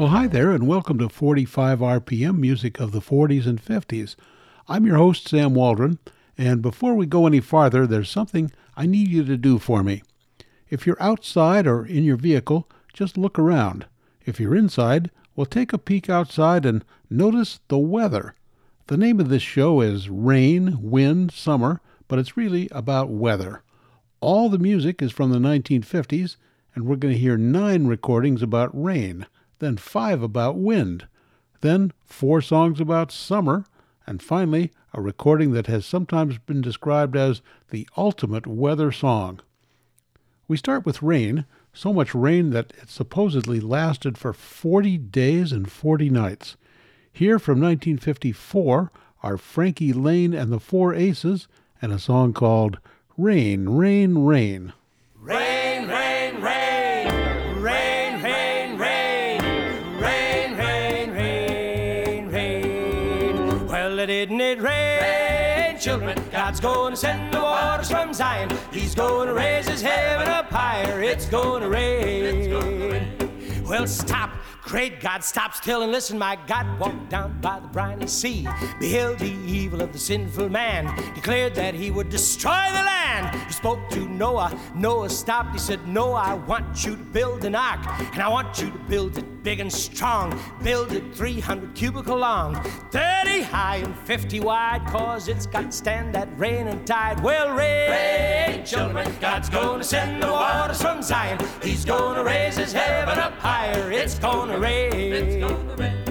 Well, hi there, and welcome to 45 RPM music of the 40s and 50s. I'm your host, Sam Waldron, and before we go any farther, there's something I need you to do for me. If you're outside or in your vehicle, just look around. If you're inside, well, take a peek outside and notice the weather. The name of this show is Rain, Wind, Summer, but it's really about weather. All the music is from the 1950s, and we're going to hear nine recordings about rain then five about wind, then four songs about summer, and finally a recording that has sometimes been described as the ultimate weather song. We start with rain, so much rain that it supposedly lasted for 40 days and 40 nights. Here from 1954 are Frankie Laine and the Four Aces and a song called Rain, Rain, Rain. Rain, rain, rain. didn't it rain? Children, God's going to send the waters from Zion. He's going to raise his heaven up higher. It's going to rain. Well, stop Great God, stop still and listen. My God walked down by the briny sea, beheld the evil of the sinful man, declared that he would destroy the land. He spoke to Noah. Noah stopped. He said, Noah, I want you to build an ark, and I want you to build it big and strong. Build it 300 cubical long, 30 high, and 50 wide, cause it's got stand that rain and tide. Well, rain, rain children, God's gonna send the waters from Zion. He's gonna raise his heaven up higher. It's gonna rain.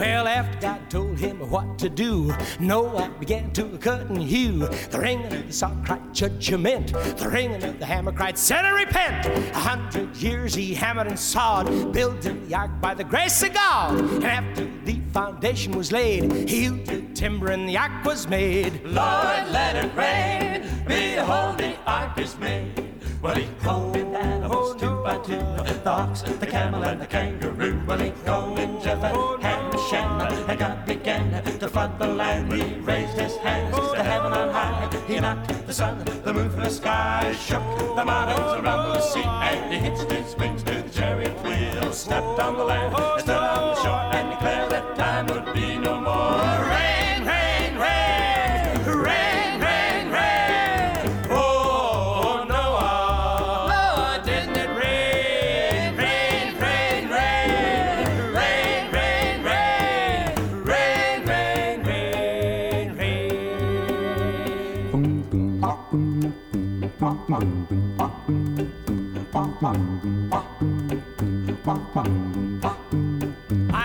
Well, after God told him what to do, Noah began to cut and hew. The ringing of the saw cried judgment. The ringing of the hammer cried, Sinner, repent. A hundred years he hammered and sawed, building the ark by the grace of God. And after the foundation was laid, he hewed the timber and the ark was made. Lord, let it rain. Behold, the ark is made. Well, he called the animals two by two, the ox, the camel, and the kangaroo. Well, he called in Japheth, Ham, Shem, and God began to flood the land. He raised his hands to heaven on high. He knocked the sun, the moon from the sky, shook the mountains around the sea, and he hitched his wings to the chariot wheel, stepped on the land, stood on the shore, and declared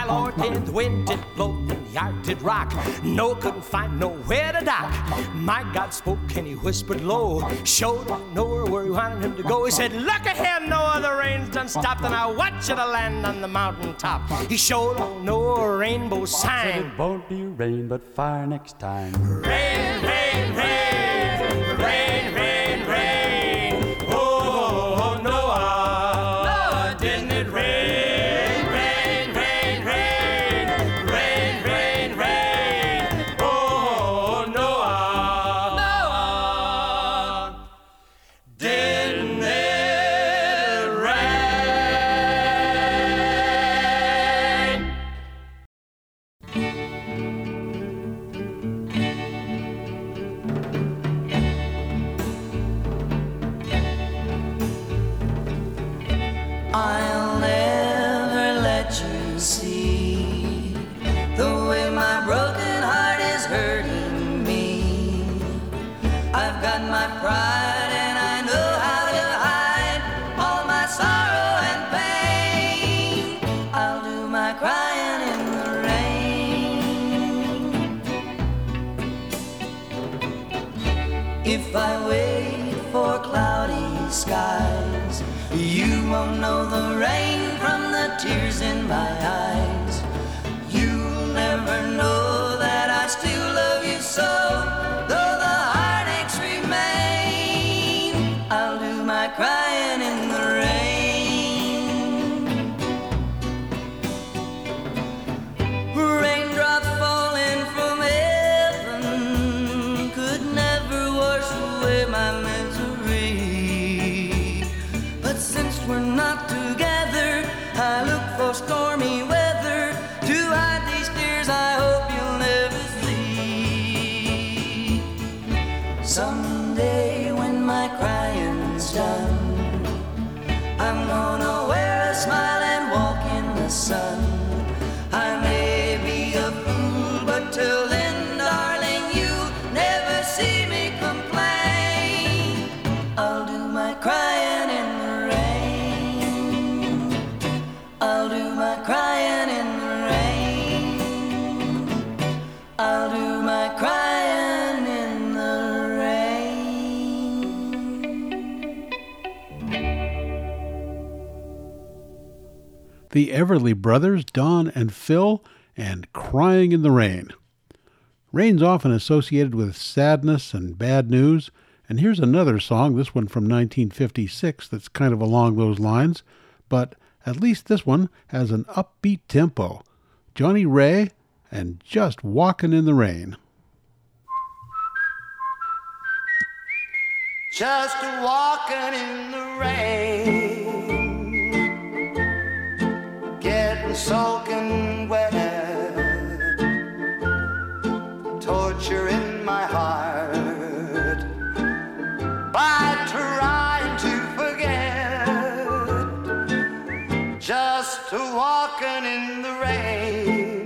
lord, did the wind did blow and the yard did rock. Noah couldn't find nowhere to dock. My God spoke and he whispered low. Showed him nowhere where he wanted him to go. He said, Look ahead, no other rain's done stopped, and I want you to land on the mountain top. He showed him no rainbow sign. Said it won't be rain, but fire next time. Rain, rain, rain, sun. The Everly Brothers, Don and Phil, and Crying in the Rain. Rain's often associated with sadness and bad news, and here's another song, this one from 1956, that's kind of along those lines, but at least this one has an upbeat tempo. Johnnie Ray and Just Walking in the Rain. Just walking in the rain, soaking wet, torture in my heart by trying to forget. Just walking in the rain,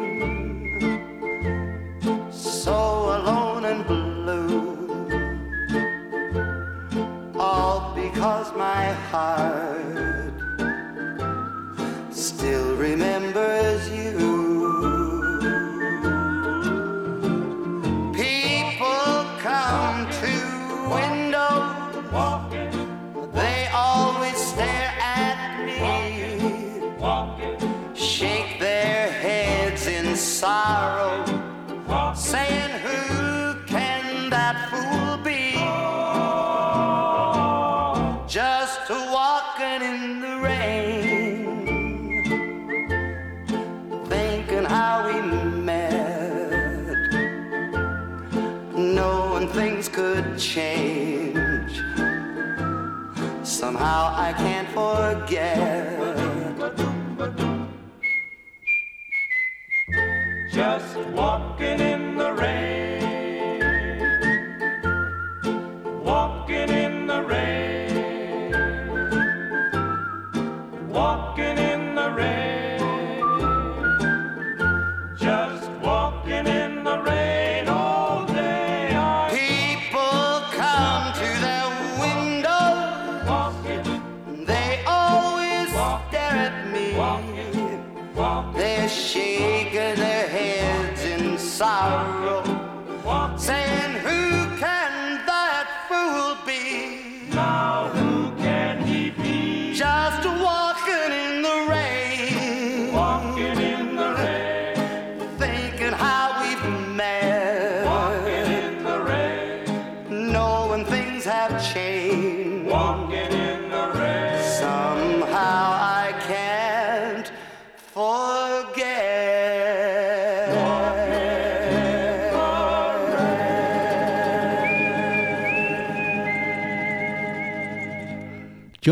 so alone and blue. All because my heart still remembers you. People come to windows, they always stare at me, shake their heads in sorrow, change. Somehow I can't forget. Just walking in the rain.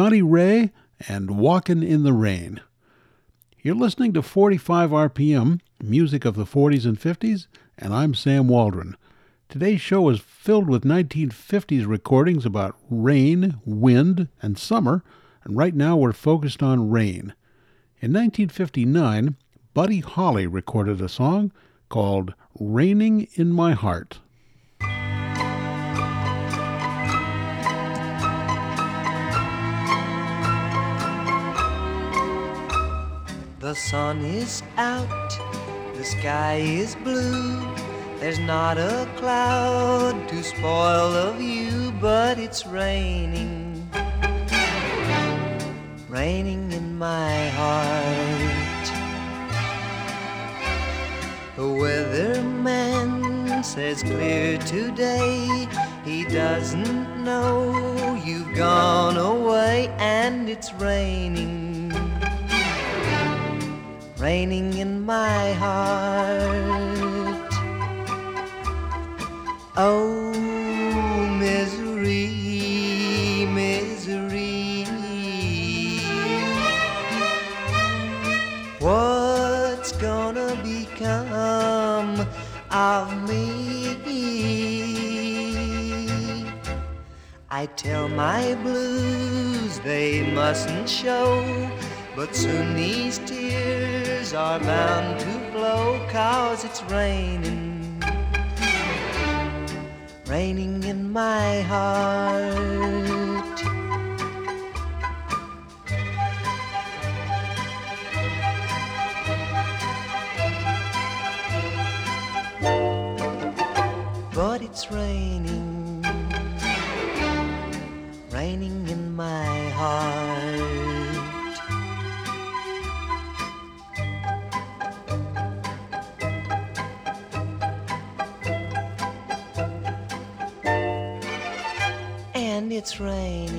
Forget. Ray and Walkin' in the Rain. You're listening to 45 RPM, music of the 40s and 50s, and I'm Sam Waldron. Today's show is filled with 1950s recordings about rain, wind, and summer, and right now we're focused on rain. In 1959, Buddy Holly recorded a song called Raining in My Heart. Sun is out, the sky is blue. There's not a cloud to spoil the view, but it's raining. Raining in my heart. The weatherman says clear today. He doesn't know you've gone away, and it's raining raining in my heart. Oh, misery, misery. What's gonna become of me? I tell my blues they mustn't show, but soon these are bound to flow, cause it's raining, raining in my heart. But it's raining, raining in my heart. It's raining,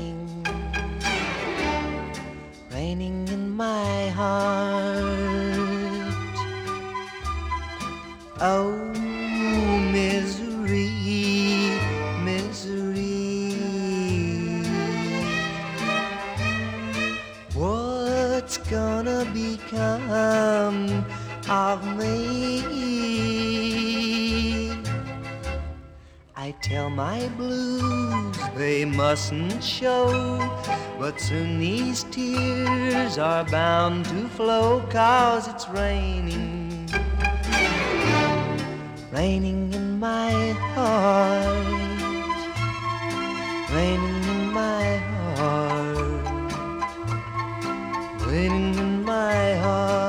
mustn't show, but soon these tears are bound to flow, cause it's raining, raining in my heart, raining in my heart, raining in my heart.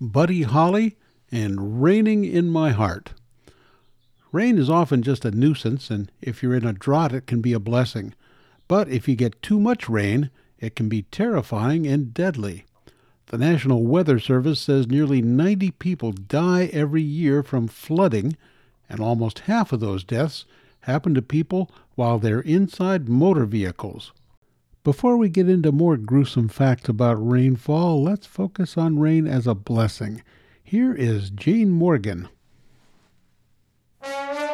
Buddy Holly and Raining in My Heart. Rain is often just a nuisance, and if you're in a drought, it can be a blessing. But if you get too much rain, it can be terrifying and deadly. The National Weather Service says nearly 90 people die every year from flooding, and almost half of those deaths happen to people while they're inside motor vehicles. Before we get into more gruesome facts about rainfall, let's focus on rain as a blessing. Here is Jane Morgan. Thank you.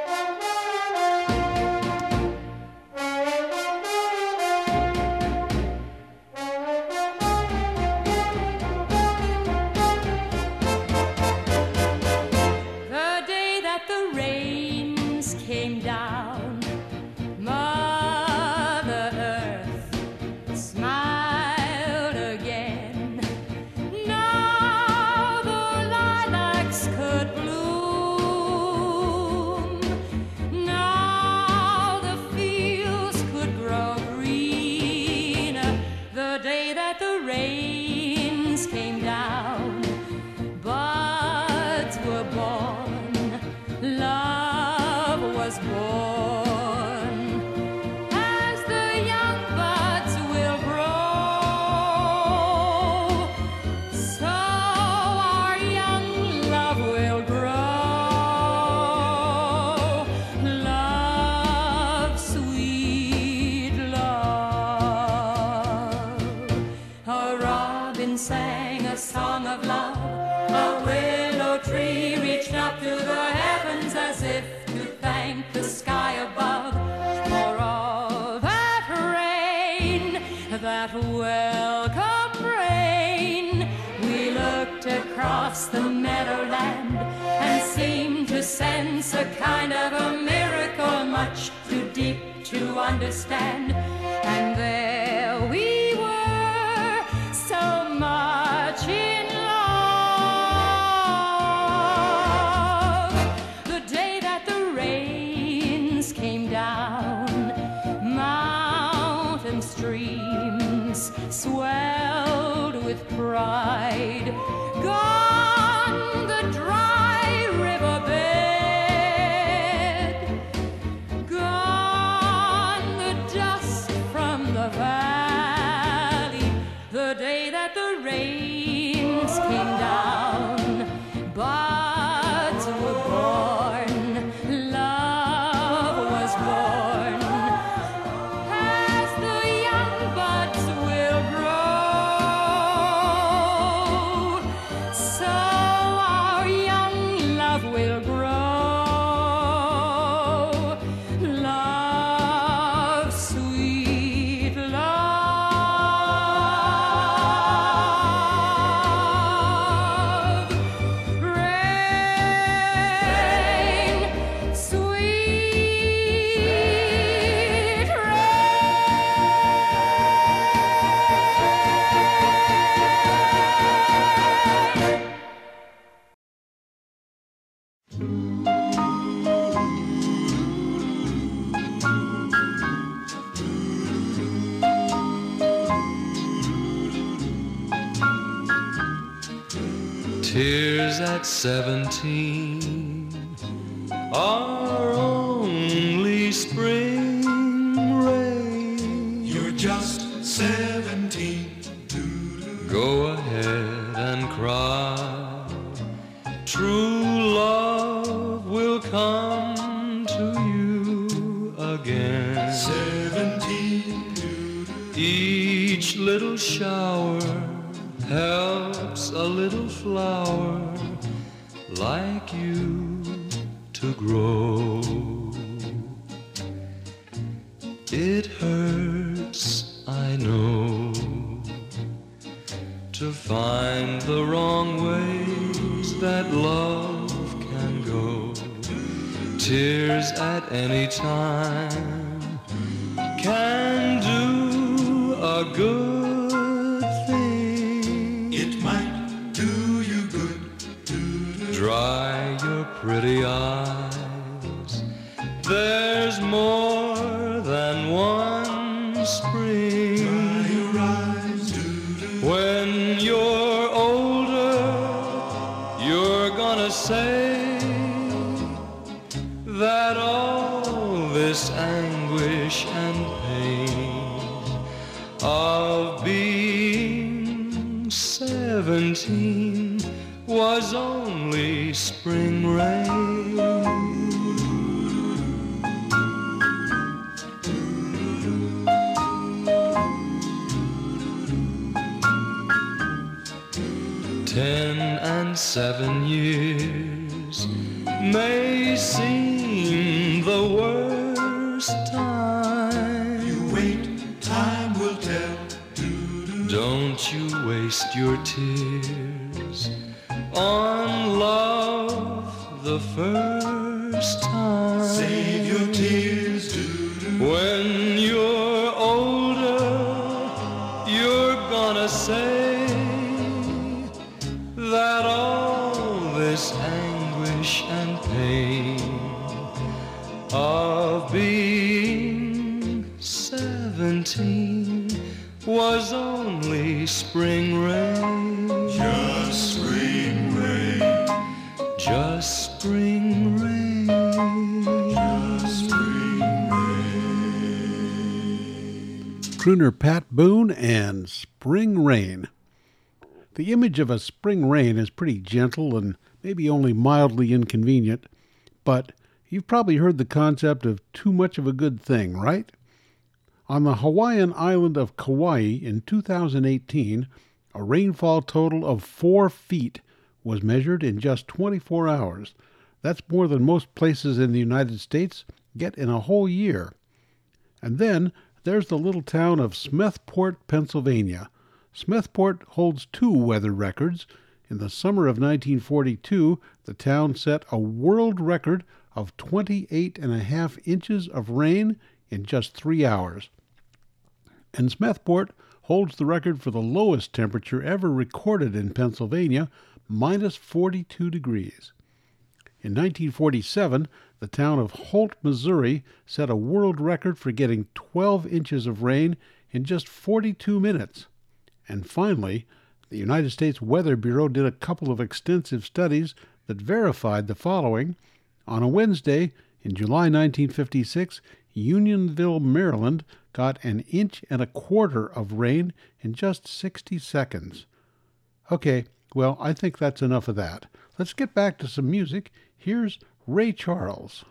Swelled with pride. Gone seventeen, our only spring rain. You're just seventeen. Go ahead and cry. True love will come to you again. Seventeen. Each little shower helps a little flower like you to grow. It hurts, I know, to find the wrong ways that love can go. Tears at any time can pretty eyes. Of being seventeen was only spring rain. just spring rain. Just spring rain. Crooner Pat Boone and Spring Rain. The image of a spring rain is pretty gentle and maybe only mildly inconvenient, but you've probably heard the concept of too much of a good thing, right? On the Hawaiian island of Kauai in 2018, a rainfall total of 4 feet was measured in just 24 hours. That's more than most places in the United States get in a whole year. And then there's the little town of Smethport, Pennsylvania. Smethport holds two weather records. In the summer of 1942, the town set a world record of 28 and a half inches of rain in just three hours. And Smethport holds the record for the lowest temperature ever recorded in Pennsylvania, minus 42 degrees. In 1947, the town of Holt, Missouri set a world record for getting 12 inches of rain in just 42 minutes. And finally, the United States Weather Bureau did a couple of extensive studies that verified the following. On a Wednesday in July 1956, Unionville, Maryland got an inch and a quarter of rain in just 60 seconds. Okay, well, I think that's enough of that. Let's get back to some music. Here's Ray Charles.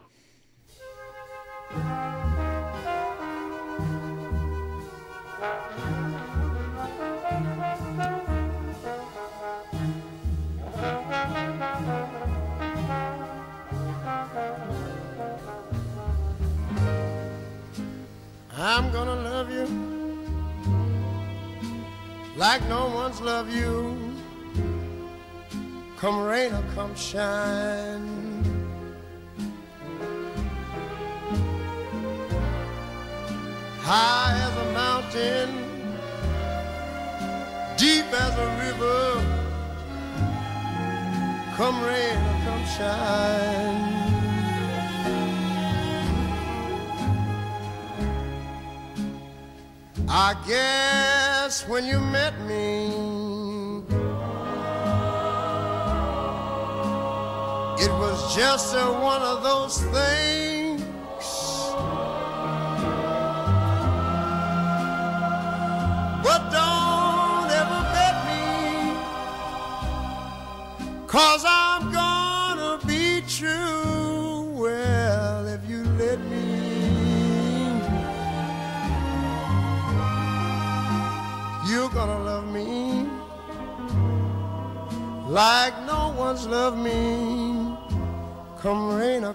Loved you. Come rain or come shine. High as a mountain, deep as a river. Come rain or come shine. I guess when you met me, it was just one of those things.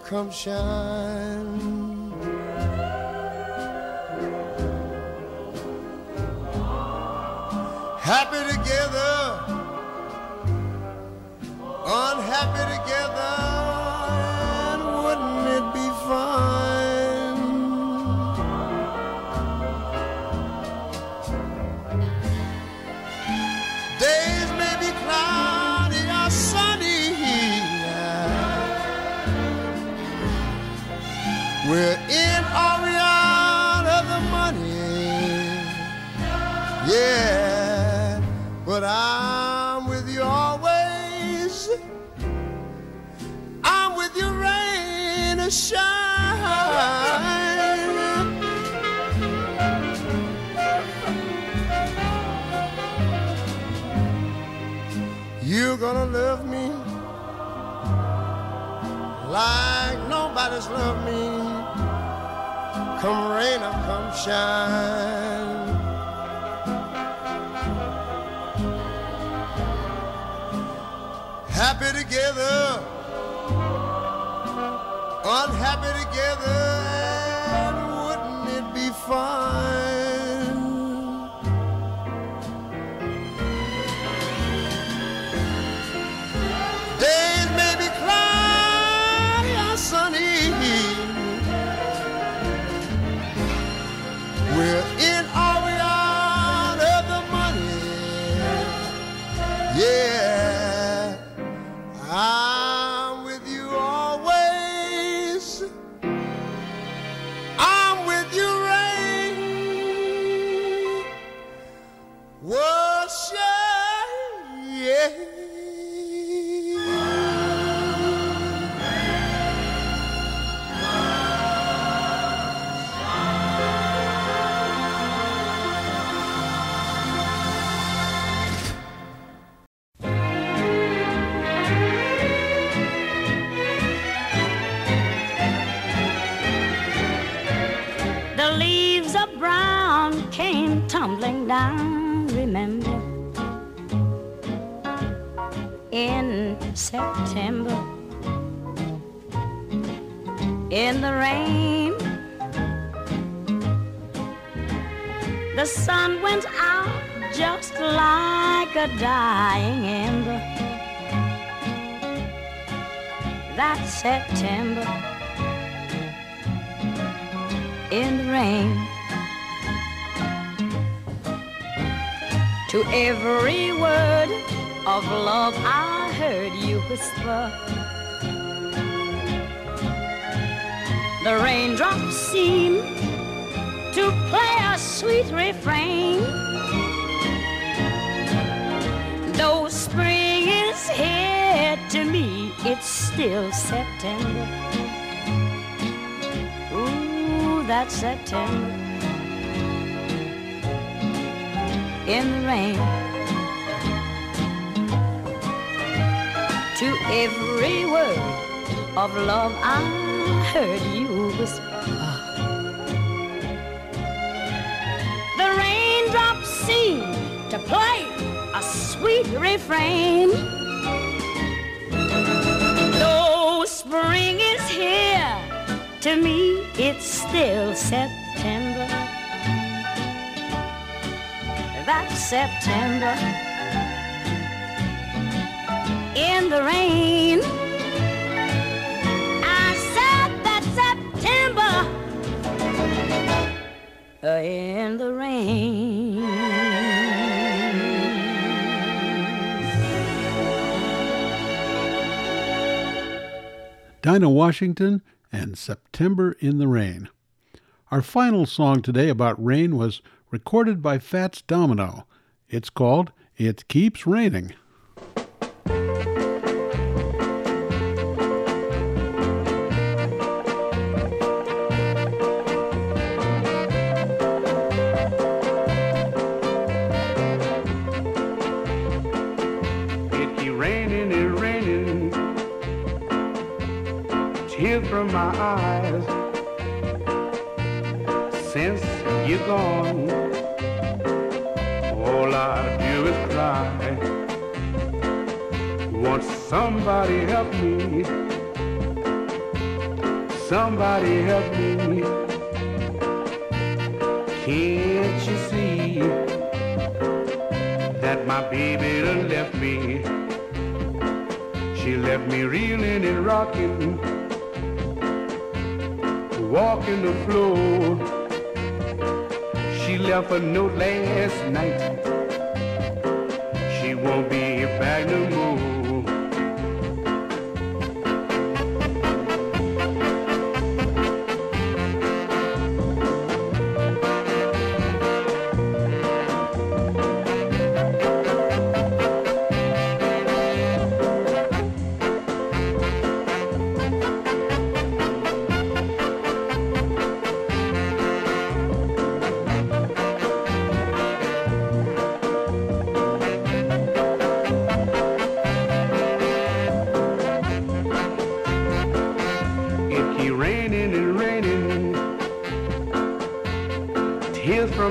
Come shine. Happy together, gonna love me like nobody's loved me. Come rain or come shine. Happy together, unhappy together, and wouldn't it be fine? Tumbling down, remember, in September. In the rain, the sun went out just like a dying ember. That September in the rain. To every word of love I heard you whisper. The raindrops seem to play a sweet refrain. Though spring is here to me, it's still September. Ooh, that September in the rain. To every word of love I heard you whisper. The raindrops seem to play a sweet refrain. Though spring is here, to me it's still September. That's September in the rain. I said that September uh, in the rain. Dinah Washington and September in the Rain. Our final song today about rain was recorded by Fats Domino. It's called It Keeps Raining. Somebody help me? Somebody help me. Can't you see that my baby done left me? She left me reeling and rocking, walking the floor. She left a note last night.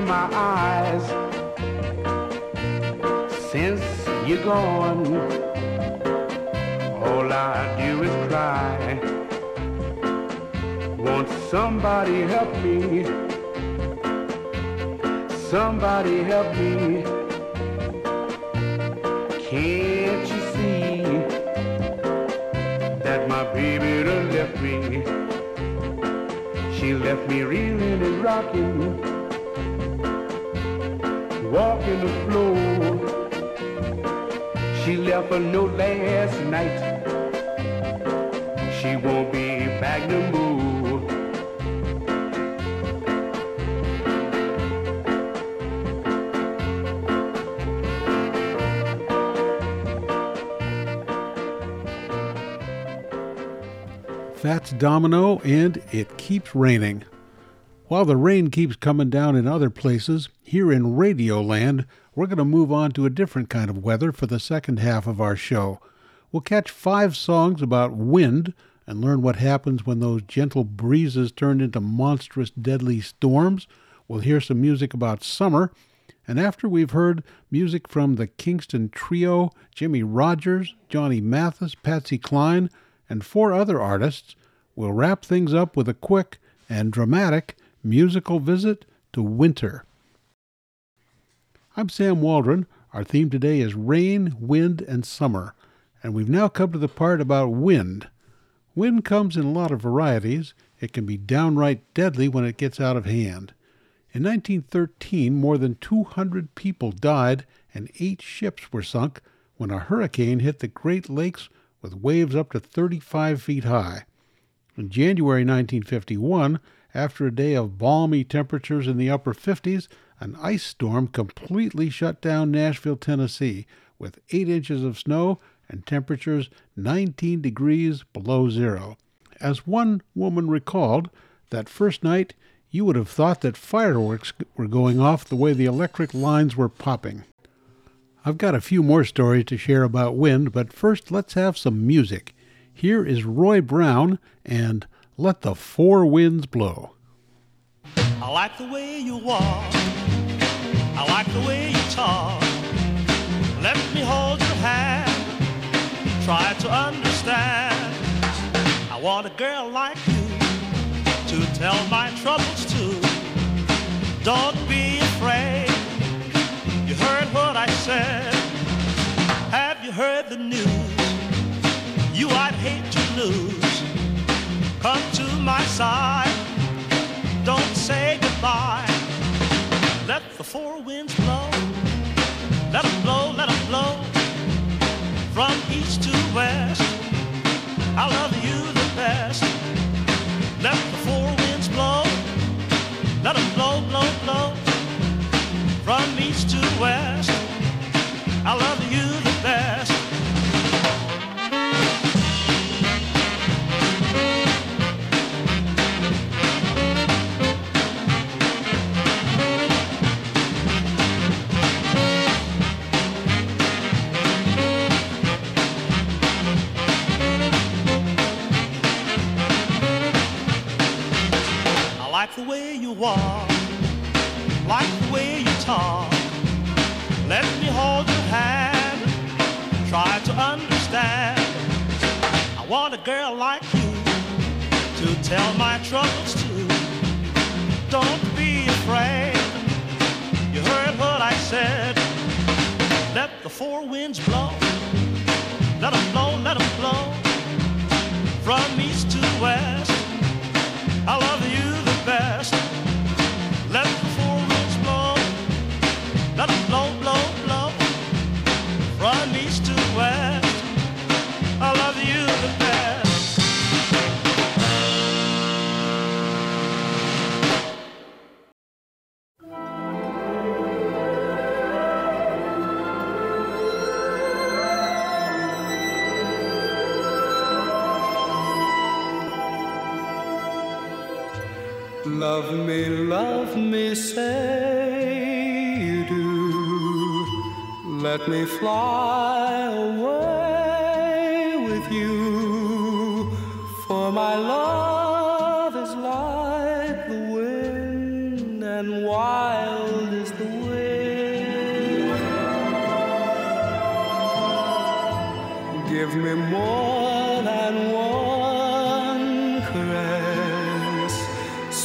My eyes. Since you're gone, all I do is cry. Won't somebody help me? Somebody help me. Can't you see? that my baby done left me. She left me reeling and rocking, walking the floor. She left a note last night. She won't be back no more. Fats Domino and It Keeps Raining. While the rain keeps coming down in other places, here in Radioland, we're going to move on to a different kind of weather for the second half of our show. We'll catch five songs about wind and learn what happens when those gentle breezes turn into monstrous, deadly storms. We'll hear some music about summer. And after we've heard music from the Kingston Trio, Jimmie Rodgers, Johnny Mathis, Patsy Cline, and four other artists, we'll wrap things up with a quick and dramatic musical visit to winter. I'm Sam Waldron. Our theme today is rain, wind, and summer. And we've now come to the part about wind. Wind comes in a lot of varieties. It can be downright deadly when it gets out of hand. In 1913, more than 200 people died and eight ships were sunk when a hurricane hit the Great Lakes with waves up to 35 feet high. In January 1951, after a day of balmy temperatures in the upper 50s, an ice storm completely shut down Nashville, Tennessee, with 8 inches of snow and temperatures 19 degrees below zero. As one woman recalled, that first night you would have thought that fireworks were going off the way the electric lines were popping. I've got a few more stories to share about wind, but first let's have some music. Here is Roy Brown and Let the Four Winds Blow. I like the way you walk. I like the way you talk. Let me hold your hand. Try to understand. I want a girl like you to tell my troubles to. Don't be afraid. You heard what I said. Have you heard the news? You I'd hate to lose. Come to my side. Don't say goodbye. Let the four winds blow. Let them blow, let them blow. From east to west. I love you the best. Let the four winds blow. Let them blow, blow, blow. From east to west. I love you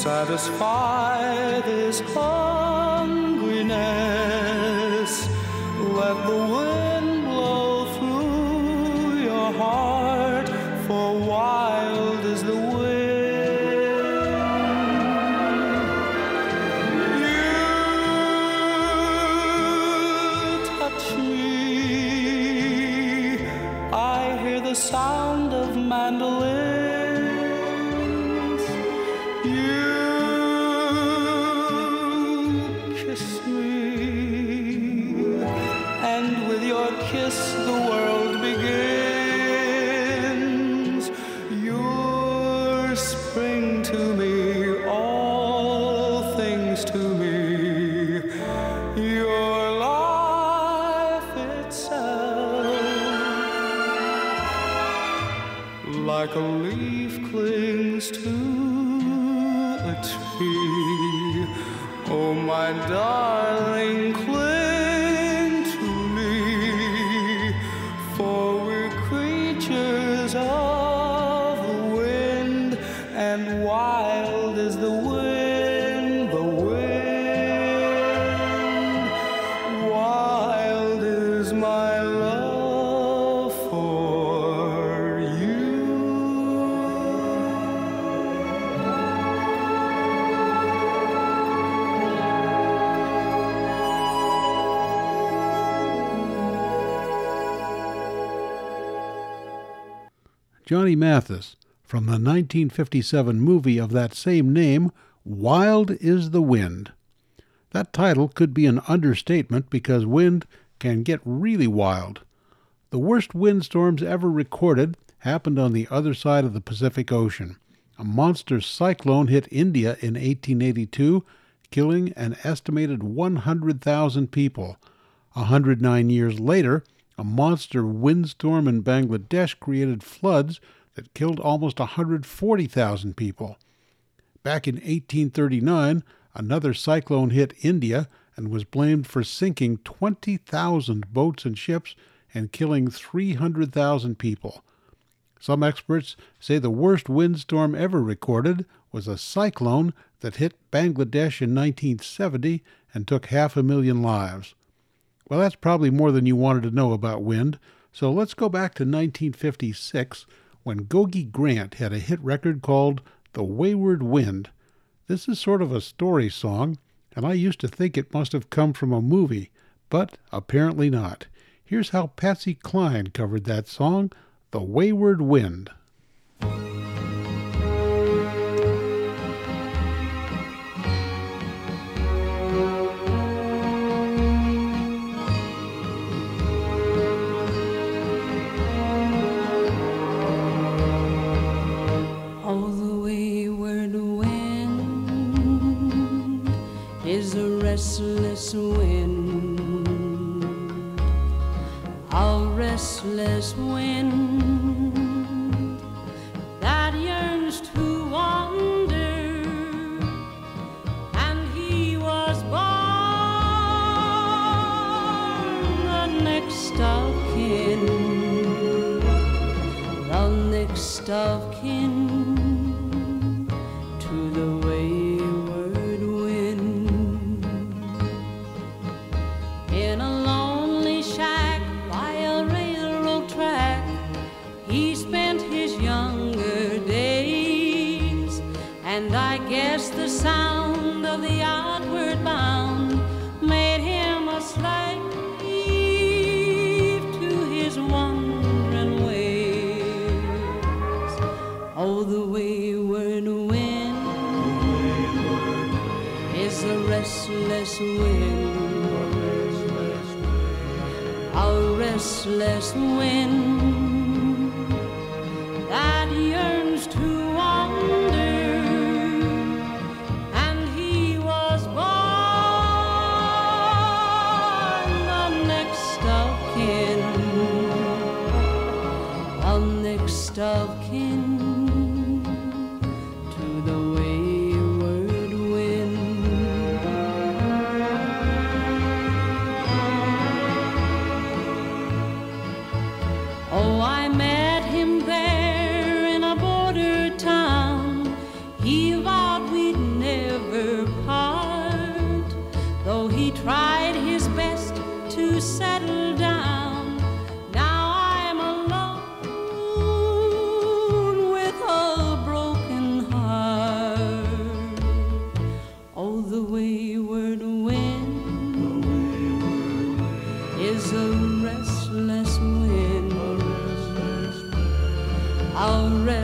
Satisfy this hungriness. Let the wind Mathis from the 1957 movie of that same name, Wild is the Wind. That title could be an understatement because wind can get really wild. The worst windstorms ever recorded happened on the other side of the Pacific Ocean. A monster cyclone hit India in 1882, killing an estimated 100,000 people. A 109 years later, a monster windstorm in Bangladesh created floods that killed almost 140,000 people. Back in 1839, another cyclone hit India and was blamed for sinking 20,000 boats and ships and killing 300,000 people. Some experts say the worst windstorm ever recorded was a cyclone that hit Bangladesh in 1970 and took half a million lives. Well, that's probably more than you wanted to know about wind, so let's go back to 1956 when Gogi Grant had a hit record called The Wayward Wind. This is sort of a story song, and I used to think it must have come from a movie, but apparently not. Here's how Patsy Cline covered that song, The Wayward Wind. Restless wind, a restless wind that yearns to wander, and he was born the next of kin of kin restless wind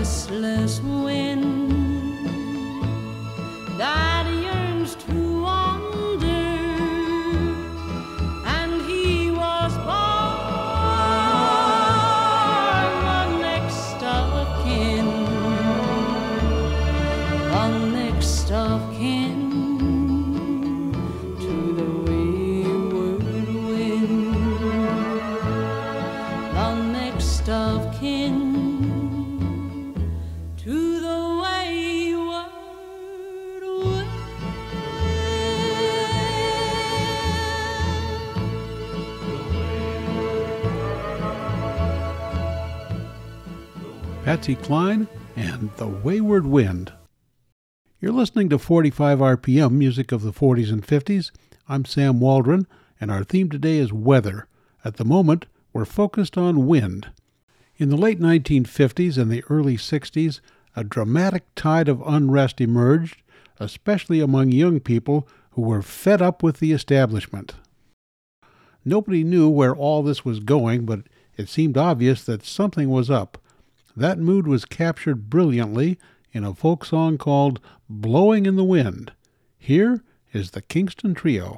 a Patsy Cline and The Wayward Wind. You're listening to 45 RPM, music of the 40s and 50s. I'm Sam Waldron, and our theme today is weather. At the moment, we're focused on wind. In the late 1950s and the early 60s, a dramatic tide of unrest emerged, especially among young people who were fed up with the establishment. Nobody knew where all this was going, but it seemed obvious that something was up. That mood was captured brilliantly in a folk song called Blowing in the Wind. Here is the Kingston Trio.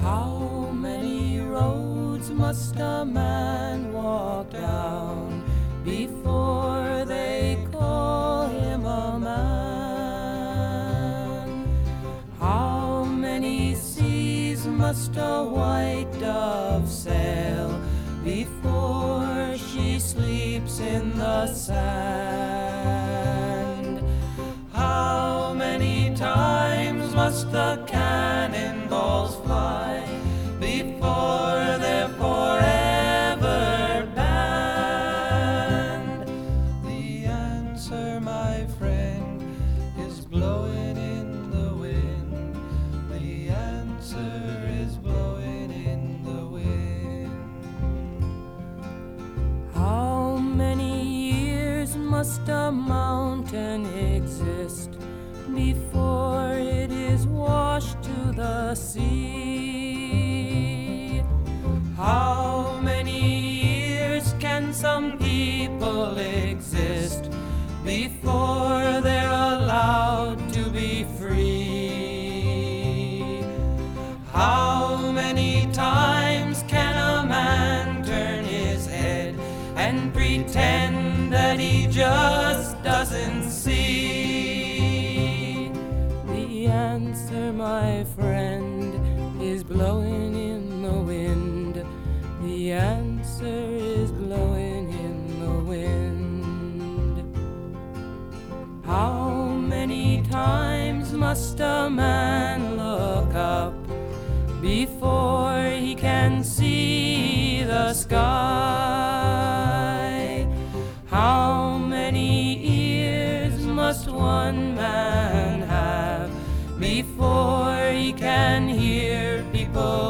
How many roads must a man walk down must a white dove sail before she sleeps in the sand? How many times must the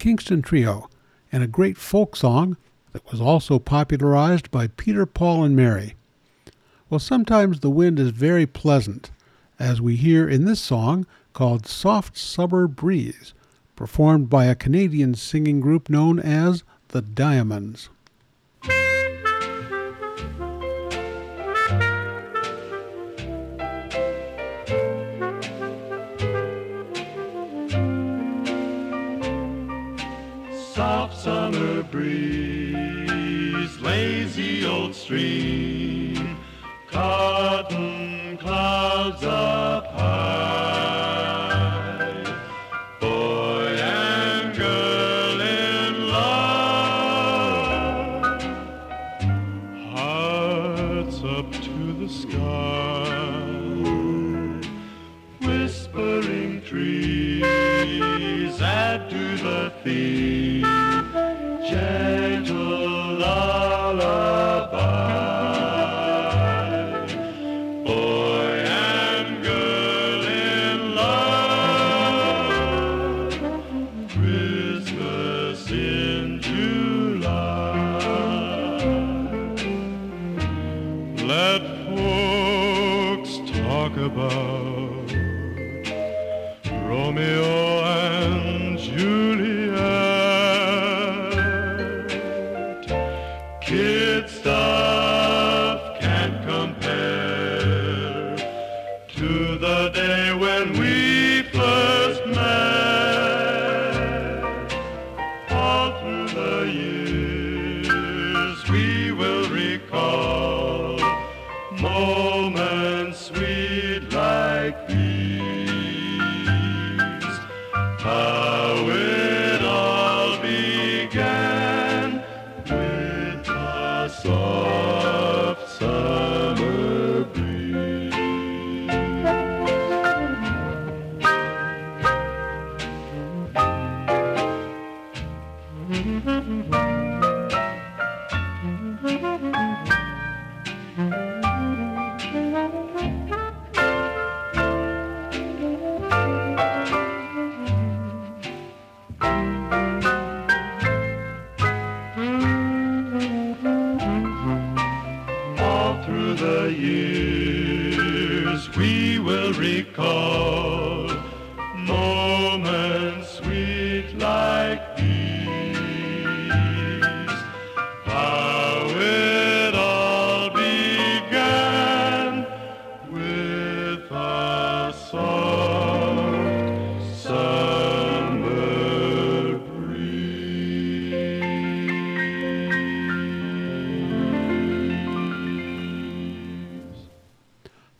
Kingston Trio, and a great folk song that was also popularized by Peter, Paul, and Mary. Well, sometimes the wind is very pleasant, as we hear in this song called Soft Summer Breeze, performed by a Canadian singing group known as the Diamonds. Lazy old stream, cotton clouds up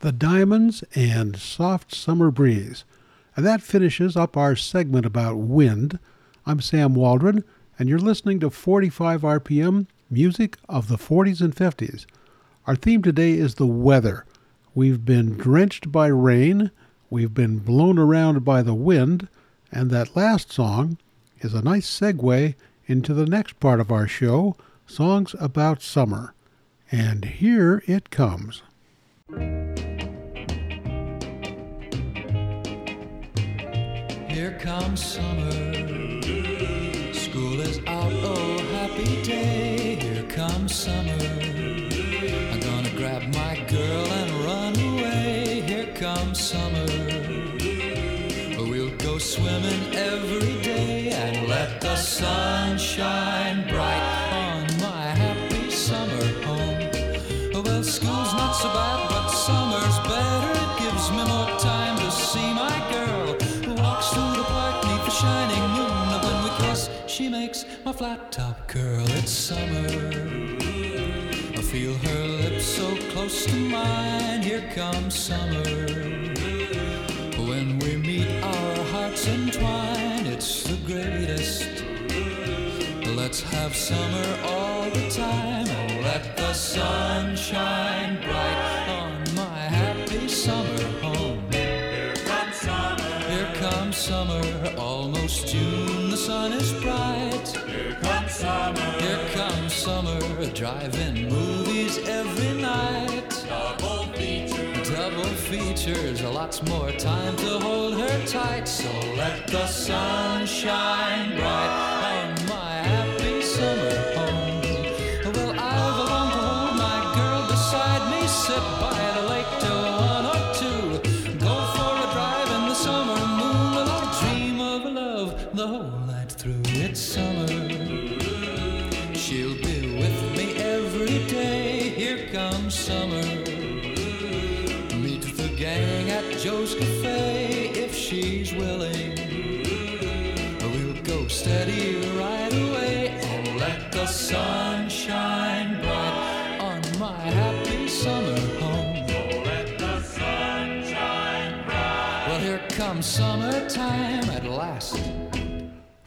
The Diamonds and Soft Summer Breeze. And that finishes up our segment about wind. I'm Sam Waldron, and you're listening to 45 RPM music of the 40s and 50s. Our theme today is the weather. We've been drenched by rain, we've been blown around by the wind, and that last song is a nice segue into the next part of our show songs about summer. And here it comes. Here comes summer. School is out, oh happy day. Here comes summer. I'm gonna grab my girl and run away. Here comes summer. We'll go swimming every day and let the sun flat top girl, It's summer. I feel her lips so close to mine. Here comes summer. When we meet, our hearts entwine. It's the greatest. Let's have summer all the time and let the sun shine bright on my happy summer home. Here comes summer. Here comes summer. Almost June. The sun is bright. Here comes summer. Here comes summer. Drive-in movies every night. Double features. Double features. Lots more time to hold her tight. So let the sun shine bright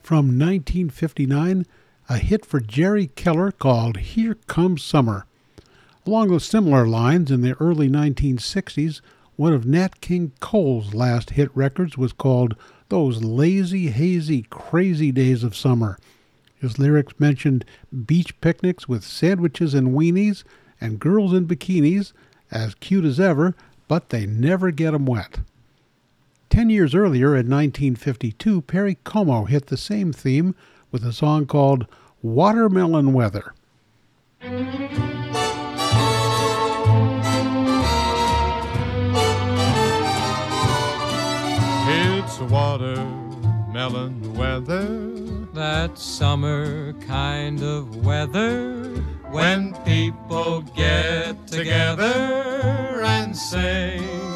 From 1959, a hit for Jerry Keller called Here Comes Summer. Along with similar lines in the early 1960s, one of Nat King Cole's last hit records was called Those Lazy, Hazy, Crazy Days of Summer. His lyrics mentioned beach picnics with sandwiches and weenies and girls in bikinis, as cute as ever, but they never get get 'em wet. Ten years earlier, in 1952, Perry Como hit the same theme with a song called Watermelon Weather. It's watermelon weather. That summer kind of weather when people get together and sing.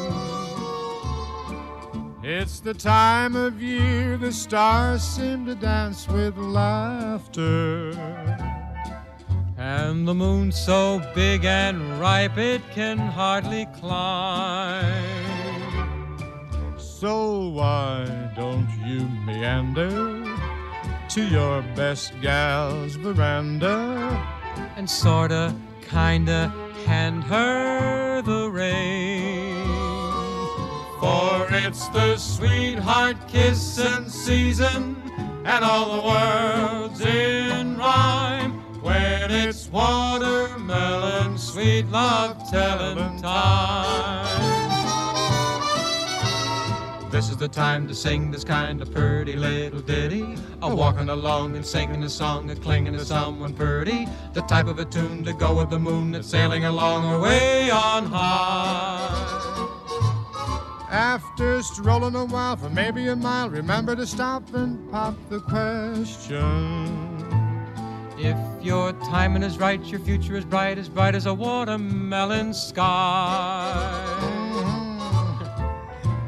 It's the time of year the stars seem to dance with laughter. And the moon so big and ripe it can hardly climb. So why don't you meander to your best gal's veranda and sorta, kinda hand her the rein? For it's the sweetheart kissing season, and all the world's in rhyme. When it's watermelon, sweet love telling time. This is the time to sing this kind of pretty little ditty. A walking along and singing a song, a clinging to someone pretty. The type of a tune to go with the moon that's sailing along away on high. After strolling a while for maybe a mile, remember to stop and pop the question. If your timing is right, your future is bright, as bright as a watermelon sky.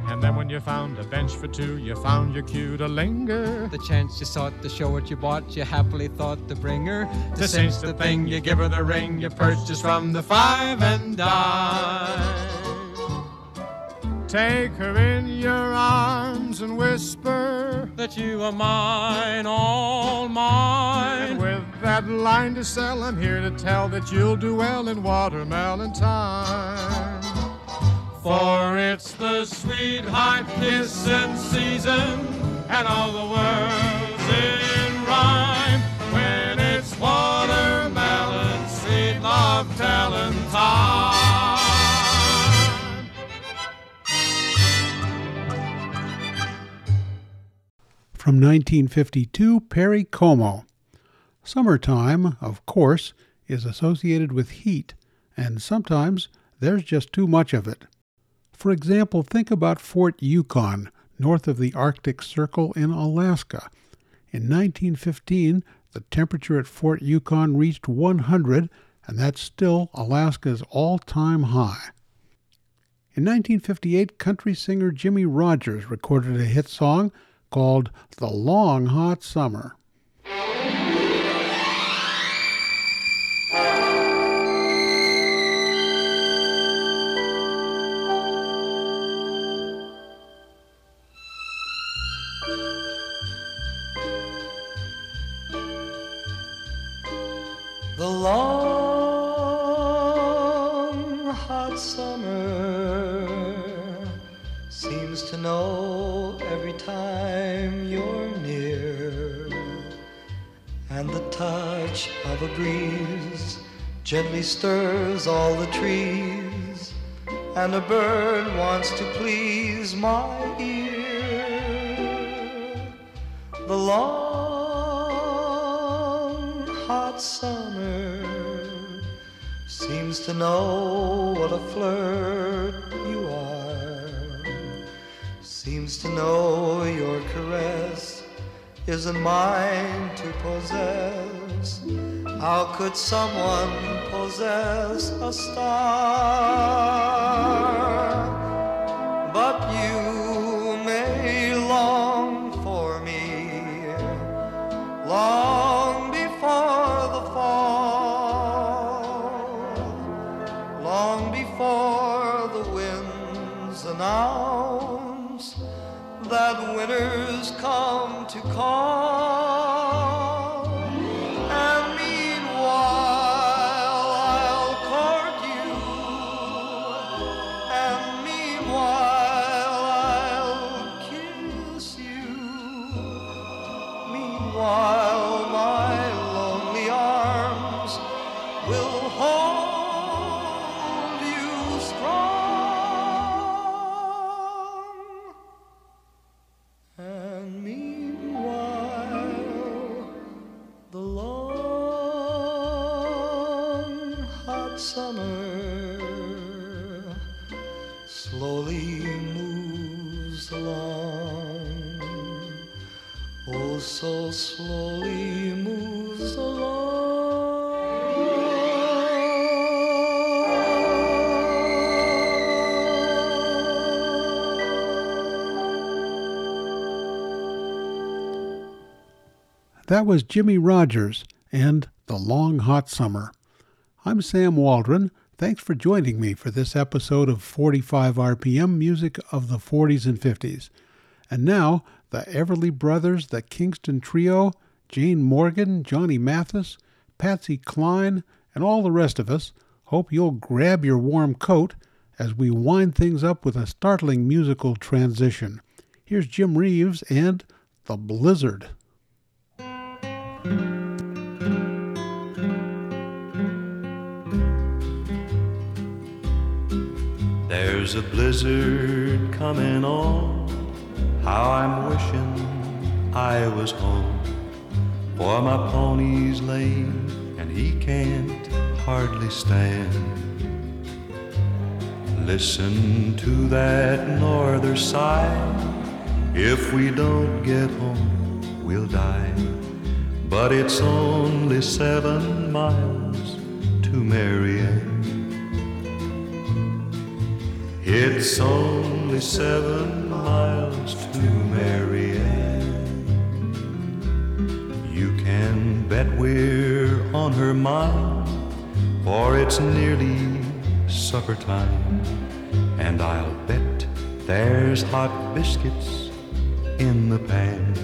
And then when you found a bench for two, you found your cue to linger. The chance you sought to show what you bought, you happily thought to bring her. To cinch the thing, you give her the ring you purchased from the five and dime. Take her in your arms and whisper that you are mine, all mine. And with that line to sell, I'm here to tell that you'll do well in watermelon time. For it's the sweetheart kissing season, and all the world's in rhyme. When it's watermelon, sweet love telling From 1952, Perry Como. Summertime, of course, is associated with heat, and sometimes there's just too much of it. For example, think about Fort Yukon, north of the Arctic Circle in Alaska. In 1915, the temperature at Fort Yukon reached 100, and that's still Alaska's all time high. In 1958, country singer Jimmie Rodgers recorded a hit song called The Long Hot Summer. Stirs all the trees, and a bird wants to please my ear. The long hot summer seems to know what a flirt you are. Seems to know your caress isn't mine to possess. How could someone possess a star? But you may long for me long before the fall, long before the winds announce that winter's come to call. That was Jimmie Rodgers and The Long Hot Summer. I'm Sam Waldron. Thanks for joining me for this episode of 45 RPM Music of the 40s and 50s. And now, the Everly Brothers, the Kingston Trio, Jane Morgan, Johnny Mathis, Patsy Cline, and all the rest of us hope you'll grab your warm coat as we wind things up with a startling musical transition. Here's Jim Reeves and The Blizzard. There's a blizzard coming on. How I'm wishing I was home. For my pony's lame and he can't hardly stand. Listen to that norther sigh. If we don't get home, we'll die. But it's only seven miles to Marianne. It's only seven miles to Marianne. You can bet we're on her mind, for it's nearly supper time. And I'll bet there's hot biscuits in the pan.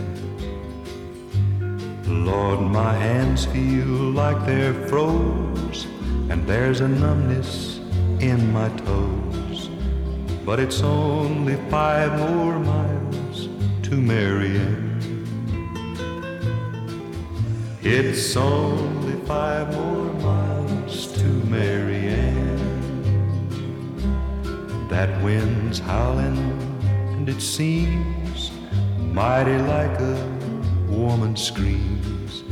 Lord, my hands feel like they're froze, and there's a numbness in my toes. But it's only five more miles to Marianne. It's only five more miles to Marianne. That wind's howling, and it seems mighty like a woman screams.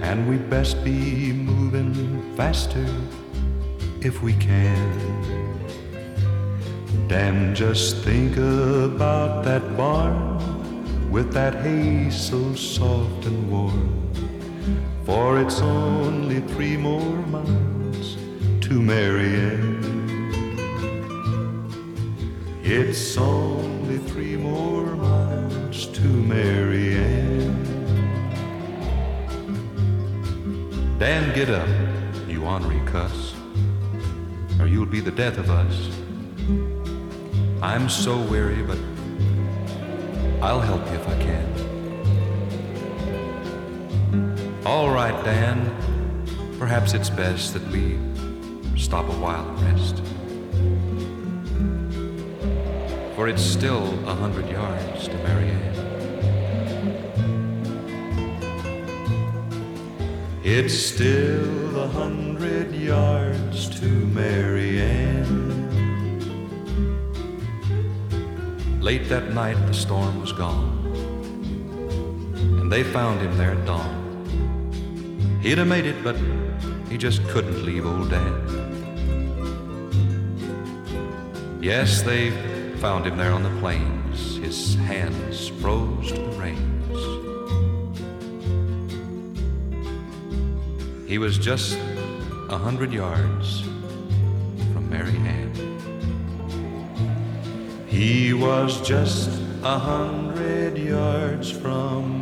And we best be moving faster if we can. Damn, just think about that barn with that hay so soft and warm. For it's only three more miles to Marianne. It's only three more miles to Marianne. Dan, get up, you ornery cuss, or you'll be the death of us. I'm so weary, but I'll help you if I can. All right, Dan. Perhaps it's best that we stop a while and rest. For it's still a hundred yards to Marianne. It's still a hundred yards to Marianne. Late that night, the storm was gone, and they found him there at dawn. He'd have made it, but he just couldn't leave old Dan. Yes, they found him there on the plains, his hands froze to the reins. He was just a hundred yards He was just a hundred yards from.